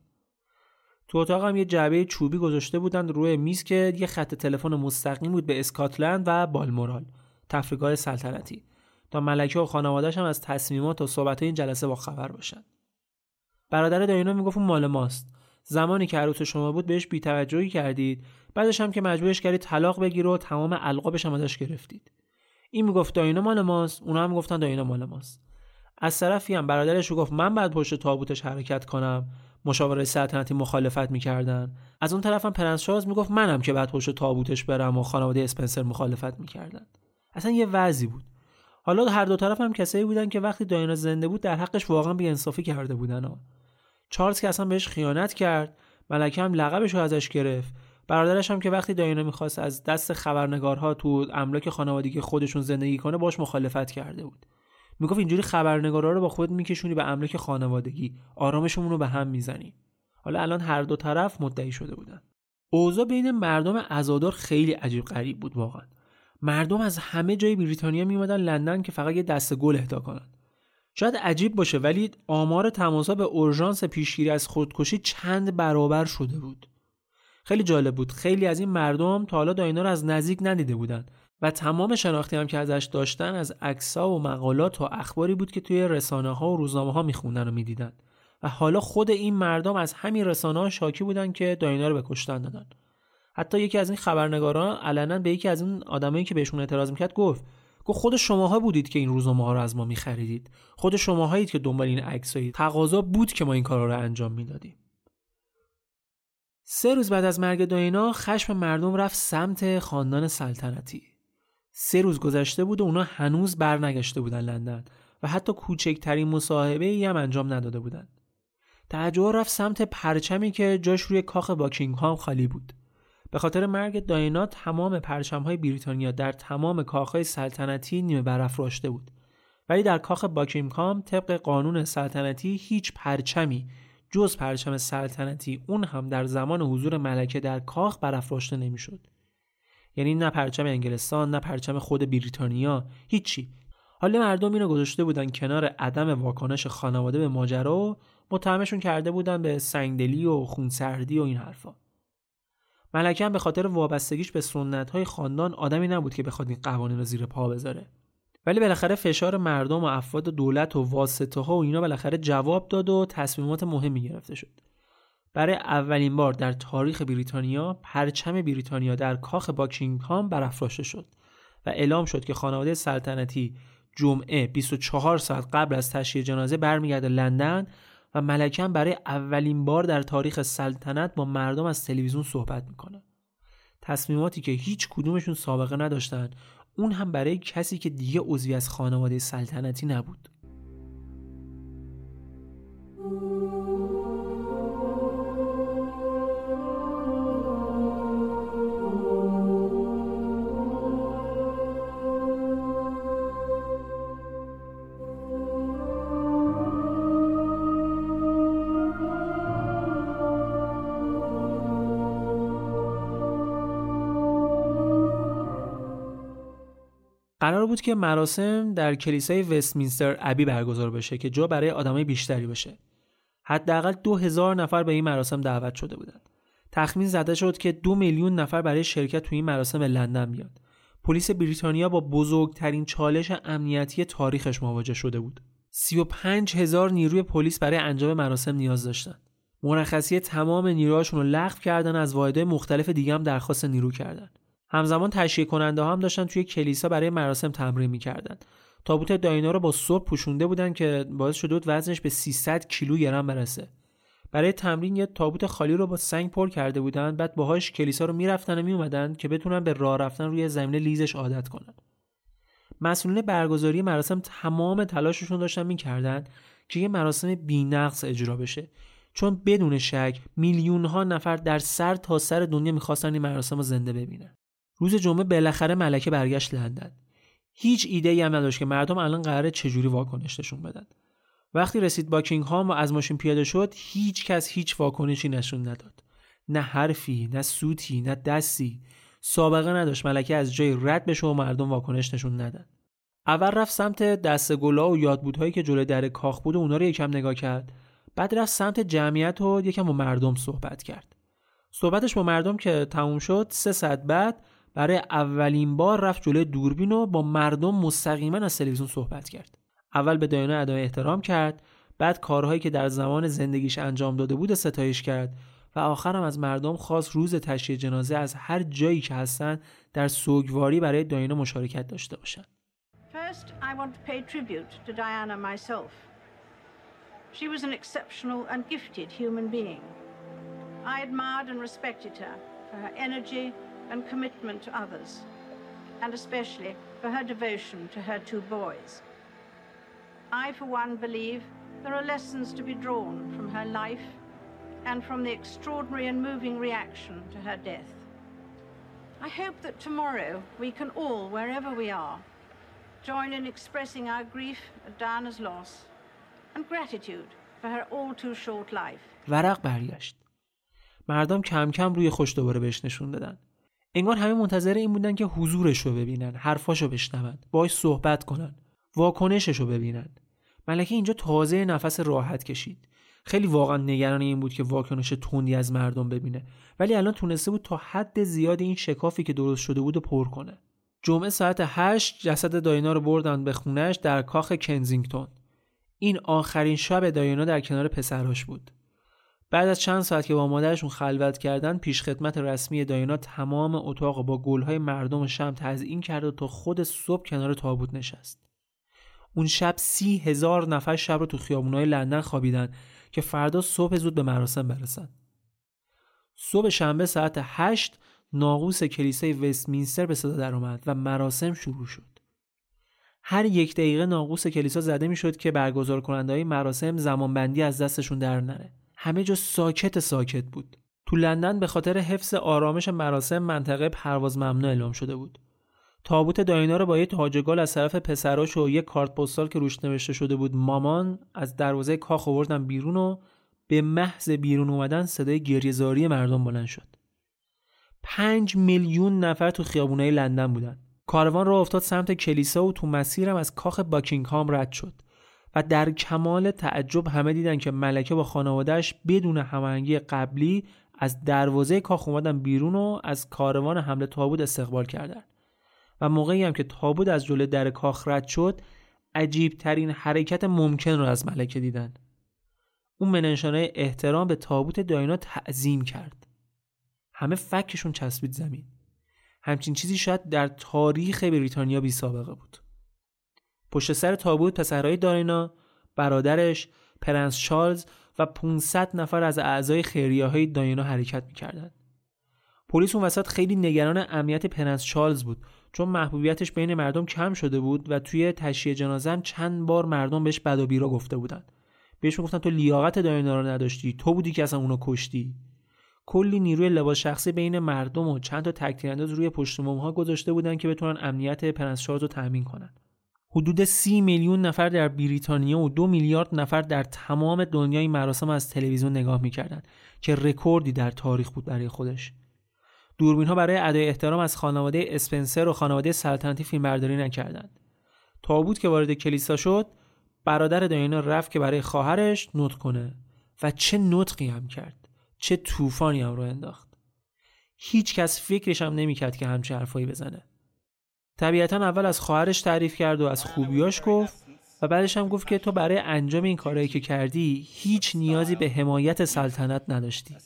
تو اتاق هم یه جعبه چوبی گذاشته بودن روی میز که یه خط تلفن مستقیم بود به اسکاتلند و بالمورال تفریگاه سلطنتی. تا ملکه و خانوادهش هم از تصمیمات و صحبت این جلسه با خبر باشن. برادر دایانا می‌گفت اون مال ماست. زمانی که عروس شما بود بهش بیتوجهی کردید بعدش هم که مجبورش کردید طلاق بگیره و تمام القابش هم ازش گرفتید. این می‌گفت داینا مال ماست اونا هم گفتن داینا مال ماست. از طرفی هم برادرش گفت من بعد پشت تابوتش حرکت کنم. مشاوره سلطنتی مخالفت می‌کردن. از اون طرف هم پرنس شارلز می‌گفت منم که بعد پشت تابوتش برم و خانواده اسپنسر مخالفت می‌کردن. اصلا یه وضعی بود. حالا هر دو طرف هم کسایی بودن که وقتی داینا زنده بود در حقش واقعا بیانصافی کرده بودن ها. چارلز که اصلا بهش خیانت کرد ملکه هم لقبش رو ازش گرفت. برادرش هم که وقتی داینا می‌خواست از دست خبرنگارها تو املاک خانوادگی خودشون زندگی کنه باش مخالفت کرده بود. می‌گفت اینجوری خبرنگارا رو با خود میکشونی به املاک خانوادگی آرامشمون رو به هم می‌زنی. حالا الان هر دو طرف مدعی شده بودن. اوضاع بین مردم عزادار خیلی عجیب غریب بود واقعا. مردم از همه جای بریتانیا میومدن لندن که فقط یه دست گل اهدا کنن. شاید عجیب باشه ولی آمار تماسا به اورژانس پیشگیری از خودکشی چند برابر شده بود. خیلی جالب بود. خیلی از این مردم تا حالا داینا رو از نزدیک ندیده بودن و تمام شناختی هم که ازش داشتن از عکس‌ها و مقالات و اخباری بود که توی رسانه ها و روزنامه ها میخوندن و می‌دیدن. و حالا خود این مردم از همین رسانه ها شاکی بودن که داینا رو به کشتن دادن. حتی یکی از این خبرنگاران علنا به یکی از این آدمایی که بهشون اعتراض می‌کرد گفت گفت خود شماها بودید که این روزنامه ها رو از ما میخریدید. خود شماهایید که دنبال این عکسایی تقاضا بود که ما این کارا رو انجام می‌دادیم. سه روز بعد از مرگ داینا خشم مردم رفت سمت خاندان سلطنتی. سه روز گذشته بود و اونا هنوز برنگشته بودن لندن و حتی کوچکترین مصاحبه ای هم انجام نداده بودن. تعجب رفت سمت پرچمی که جاش روی کاخ باکینگهام خالی بود. به خاطر مرگ داینا تمام پرچمهای بریتانیا در تمام کاخهای سلطنتی نیمه برافراشته بود. ولی در کاخ باکینگهام طبق قانون سلطنتی هیچ پرچمی جز پرچم سلطنتی اون هم در زمان حضور ملکه در کاخ برافراشته نمی‌شد. یعنی نه پرچم انگلستان نه پرچم خود بریتانیا هیچی. حالا مردم اینو گذاشته بودن کنار عدم واکنش خانواده به ماجرا و متهمشون کرده بودن به سنگدلی و خونسردی و این حرفا. ملکه به خاطر وابستگیش به سنت های خاندان آدمی نبود که بخواد این قوانین رو زیر پا بذاره. ولی بالاخره فشار مردم و افراد دولت و واسطه ها و اینا بالاخره جواب داد و تصمیمات مهمی گرفته شد. برای اولین بار در تاریخ بریتانیا پرچم بریتانیا در کاخ باکینگهام برافراشته شد و اعلام شد که خانواده سلطنتی جمعه 24 ساعت قبل از تشییع جنازه برمیگرده لندن و ملکم برای اولین بار در تاریخ سلطنت با مردم از تلویزیون صحبت می‌کنه. تصمیماتی که هیچ کدومشون سابقه نداشتن اون هم برای کسی که دیگه عضوی از خانواده سلطنتی نبود. قرار بود که مراسم در کلیسای وستمینستر ابی برگزار بشه که جا برای آدمای بیشتری باشه. حداقل دو هزار نفر به این مراسم دعوت شده بودند. تخمین زده شد که دو میلیون نفر برای شرکت توی این مراسم لندن بیاد. پلیس بریتانیا با بزرگترین چالش امنیتی تاریخش مواجه شده بود. 35 هزار نیروی پلیس برای انجام مراسم نیاز داشتن. مرخصی تمام نیروهاشون رو لغو کردن از واحدهای مختلف دیگه هم درخواست نیرو کردن. همزمان تشییع کننده هم داشتن توی کلیسا برای مراسم تمرین می‌کردن. تابوت داینا رو با صبح پوشونده بودن که باعث شده بود وزنش به 300 کیلوگرم برسه. برای تمرین یه تابوت خالی رو با سنگ پر کرده بودن بعد باهاش کلیسا رو می‌رفتن و میومدن که بتونن به راه رفتن روی زمین لیزش عادت کنن. مسئولین برگزاری مراسم تمام تلاششون داشتن می‌کردن که یه مراسم بینقص اجرا بشه. چون بدون شک میلیون ها نفر در سر تا سر دنیا می‌خواستن این مراسم رو زنده ببینن. روز جمعه بالاخره ملکه برگشت لندن. هیچ ایده ای هم نداشت که مردم الان قراره چجوری واکنش نشون بدن. وقتی رسید باکینگهام و از ماشین پیاده شد هیچ کس هیچ واکنشی نشون نداد. نه حرفی نه سوتی نه دستی. سابقه نداشت ملکه از جای رد بشه و مردم واکنش نشون ندن. اول رفت سمت دست گلا و یادبودهایی که جلوی در کاخ بود و اونا رو یکم نگاه کرد. بعد رفت سمت جمعیت و یکم با مردم صحبت کرد. صحبتش با مردم که تموم شد سه ساعت بعد برای اولین بار رفت جلوی دوربین و با مردم مستقیما از تلویزیون صحبت کرد اول به داینا ادای احترام کرد بعد کارهایی که در زمان زندگیش انجام داده بود ستایش کرد و آخرم از مردم خواست روز تشییع جنازه از هر جایی که هستن در سوگواری برای داینا مشارکت داشته باشند. First, I want to pay tribute to Diana myself. She was an exceptional and gifted human being. I admired and respected her for her energy, and commitment to others, and especially for her devotion to her two boys. I, for one, believe there are lessons to be drawn from her life and from the extraordinary and moving reaction to her death. I hope that tomorrow we can all, wherever we are, join in expressing our grief at Diana's loss and gratitude for her all too short life. ورق برگشت. مردم کم کم روی خوش دوباره بهش نشون دادن. انگار همه منتظر این بودن که حضورش رو ببینن حرفاشو بشنون باش صحبت کنن واکنشش رو ببینن. ملکه اینجا تازه نفس راحت کشید. خیلی واقعا نگران این بود که واکنش تندی از مردم ببینه. ولی الان تونسته بود تا حد زیاد این شکافی که درست شده بود پر کنه. جمعه ساعت 8 جسد داینا رو بردن به خونش در کاخ کنزینگتون. این آخرین شب داینا در کنار پسراش بود. بعد از چند ساعت که با مادرشون خلوت کردن پیش خدمت رسمی داینا تمام اتاق با گلهای مردم شم تزیین کرد و تا خود صبح کنار تابوت نشست. اون شب سی هزار نفر شب رو تو خیابونای لندن خوابیدن که فردا صبح زود به مراسم برسن. صبح شنبه ساعت هشت ناقوس کلیسای وستمینستر به صدا در اومد و مراسم شروع شد. هر یک دقیقه ناقوس کلیسا زده می‌شد که برگزار کننده های مراسم زمانبندی از دستشون در نره. همه جا ساکت ساکت بود. تو لندن به خاطر حفظ آرامش مراسم منطقه پرواز ممنوع اعلام شده بود. تابوت داینا رو با یه تاجگال از طرف پسراش و یه کارت پستال که روش نوشته شده بود مامان از دروازه کاخ آوردن بیرون و به محض بیرون اومدن صدای گریهزاری مردم بلند شد. پنج میلیون نفر تو خیابونای لندن بودن. کاروان رو افتاد سمت کلیسا و تو مسیرم از کاخ باکینگهام رد شد. و در کمال تعجب همه دیدن که ملکه با خانوادهش بدون هماهنگی قبلی از دروازه کاخ اومدن بیرون و از کاروان حمله تابوت استقبال کردند. و موقعی هم که تابوت از جلوی در کاخ رد شد عجیب ترین حرکت ممکن رو از ملکه دیدن. اون به نشانه احترام به تابوت دایانا تعظیم کرد. همه فکشون چسبید زمین. همچین چیزی شاید در تاریخ بریتانیا بی سابقه بود. پشت سر تابوت پسرهای دایانا برادرش پرنس چارلز و 500 نفر از اعضای خیریه های دایانا حرکت می‌کردند. پلیس اون وسط خیلی نگران امنیت پرنس چارلز بود چون محبوبیتش بین مردم کم شده بود و توی تشییع جنازه چند بار مردم بهش بد و بیراه گفته بودن بهش می‌گفتن تو لیاقت دایانا رو نداشتی تو بودی که اصلا اونو کشتی. کلی نیروی لباس شخصی بین مردم و چند تا تکتیرانداز روی پشت ها گذاشته بودن که بتونن امنیت پرنس چارلز رو تأمین کنن. حدود سی میلیون نفر در بریتانیا و دو میلیارد نفر در تمام دنیا این مراسم از تلویزیون نگاه می‌کردند که رکوردی در تاریخ بود برای خودش. دوربین ها برای ادای احترام از خانواده اسپنسر و خانواده سلطنتی فیلمبرداری نکردند. تابوت که وارد کلیسا شد برادر داینا رفت که برای خواهرش نطق کنه و چه نطقی هم کرد چه طوفانی هم رو انداخت. هیچ کس فکرش هم نمی‌کرد که همچه حرفایی بزنه. طبیعتا اول از خواهرش تعریف کرد و از خوبیاش گفت و بعدش هم گفت که تو برای انجام این کارهایی که کردی هیچ نیازی به حمایت سلطنت نداشتی.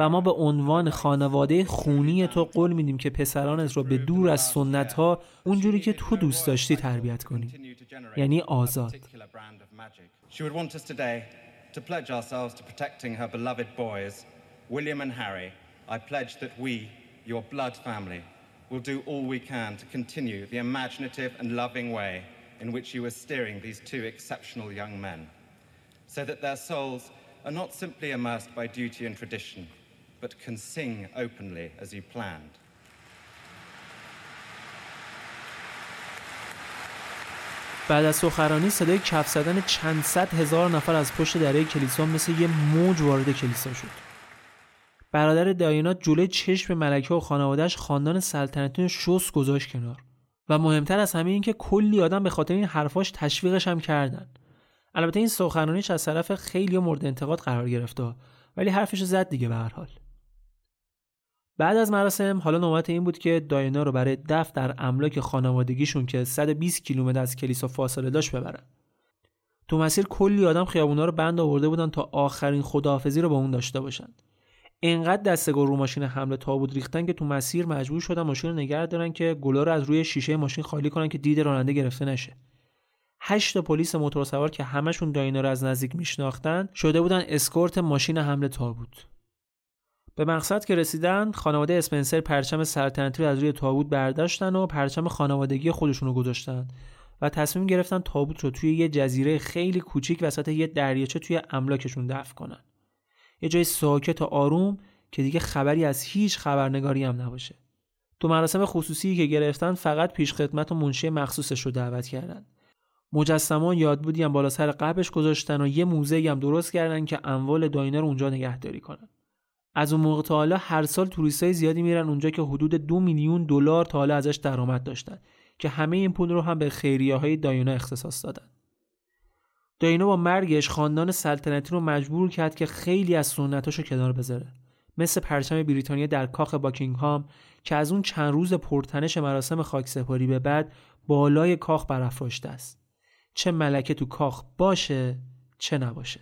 و ما به عنوان خانواده خونی تو قول میدیم که پسرانت رو به دور از سنت ها اونجوری که تو دوست داشتی تربیت کنی. یعنی آزاد. William and Harry, I pledge that we, your blood family, will do all we can to continue the imaginative and loving way in which you are steering these two exceptional young men, so that their souls are not simply immersed by duty and tradition, but can sing openly as you planned. بعد از سخرانی صدای کف زدن چند صد هزار نفر از پشت دره کلیسا مثل یه موج وارد کلیسا شد. برادر داینا جلوی چشم ملکه و خانوادهش خاندان سلطنتی شوس گذاشت کنار. و مهمتر از همه این که کلی آدم به خاطر این حرفاش تشویقش هم کردن. البته این سخنرانیش از طرف خیلی مورد انتقاد قرار گرفته ولی حرفش زد دیگه به هر حال. بعد از مراسم حالا نوبت این بود که داینا رو برای دفع در املاک خانوادگیشون که 120 کیلومتر از کلیسا فاصله داشت ببرن. تو مسیر کلی آدم خیابونا رو بند آورده بودن تا آخرین خداحافظی رو با اون داشته باشن. انقدر دستگل رو ماشین حمله تابوت ریختن که تو مسیر مجبور شدن ماشین رو نگه دارن که گلا رو از روی شیشه ماشین خالی کنن که دید راننده گرفته نشه. هشت پلیس موتور سوار که همشون داینا رو از نزدیک میشناختن شده بودن اسکورت ماشین حمله تابوت به مقصد که رسیدن خانواده اسپنسر پرچم سلطنتی رو از روی تابوت برداشتن و پرچم خانوادگی خودشون رو گذاشتن و تصمیم گرفتن تابوت رو توی یه جزیره خیلی کوچیک وسط یه دریاچه توی املاکشون دفن کنن. یه جای ساکت و آروم که دیگه خبری از هیچ خبرنگاری هم نباشه. تو مراسم خصوصی که گرفتن فقط پیش خدمت و منشی مخصوصش رو دعوت کردن. مجسمه یادبودی هم بالا سر قبرش گذاشتن و یه موزه هم درست کردن که اموال داینه رو اونجا نگهداری کنن. از اون موقع تا حالا هر سال توریستای زیادی میرن اونجا که حدود دو میلیون دلار تا حالا ازش درآمد داشتن که همه این پول رو هم به خیریه های داینا اختصاص دادن. داینو با مرگش خاندان سلطنتی رو مجبور کرد که خیلی از سنتاشو کنار بذاره. مثل پرچم بریتانیا در کاخ باکینگهام که از اون چند روز پرتنش مراسم خاکسپاری به بعد بالای کاخ برافراشته است. چه ملکه تو کاخ باشه چه نباشه.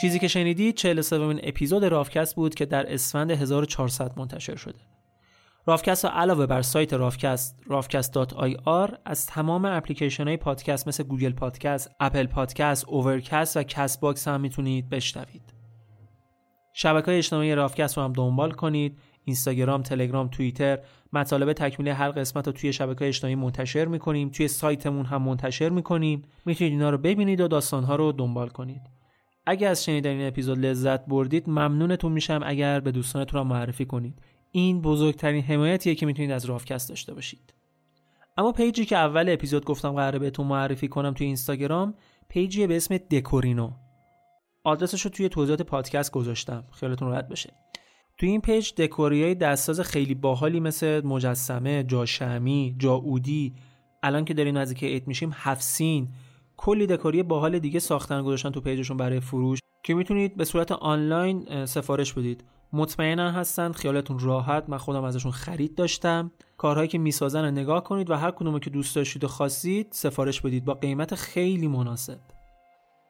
چیزی که شنیدید 43 اپیزود رافکست بود که در اسفند 1400 منتشر شده. رافکست را علاوه بر سایت رافکست rafcast.ir از تمام اپلیکیشن های پادکست مثل گوگل پادکست، اپل پادکست، اوورکست و کست باکس هم می‌تونید بشنوید. شبکه های اجتماعی رافکست رو هم دنبال کنید. اینستاگرام، تلگرام، توییتر مطالب تکمیل هر قسمت رو توی شبکه اجتماعی منتشر می‌کنیم. توی سایتمون هم منتشر می‌کنیم. می‌تونید اینا رو ببینید و داستانها رو دنبال کنید. اگر از شنیدن این اپیزود لذت بردید ممنونتون میشم اگر به دوستانتون را معرفی کنید. این بزرگترین حمایتیه که می‌تونید از رافکست داشته باشید. اما پیجی که اول اپیزود گفتم قراره بهتون معرفی کنم توی اینستاگرام پیجی به اسم دکورینو. آدرسش رو توی توضیحات پادکست گذاشتم. خیالتون راحت بشه توی این پیج دکوریای دستساز خیلی باحالی مثل مجسمه، جاشمعی، جاعودی الان که داریم نزدیک عید میشیم هفت‌سین کلی دکوری باحال دیگه ساختن گذاشتن تو پیجشون برای فروش که می‌تونید به صورت آنلاین سفارش بدید. مطمئنا هستن خیالتون راحت. من خودم ازشون خرید داشتم. کارهایی که می‌سازن رو نگاه کنید و هر کدومو که دوست داشتید و خواستید سفارش بدید با قیمت خیلی مناسب.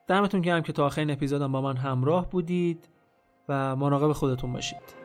دمتون گرم که تا آخر این اپیزودم با من همراه بودید و مراقب خودتون باشید.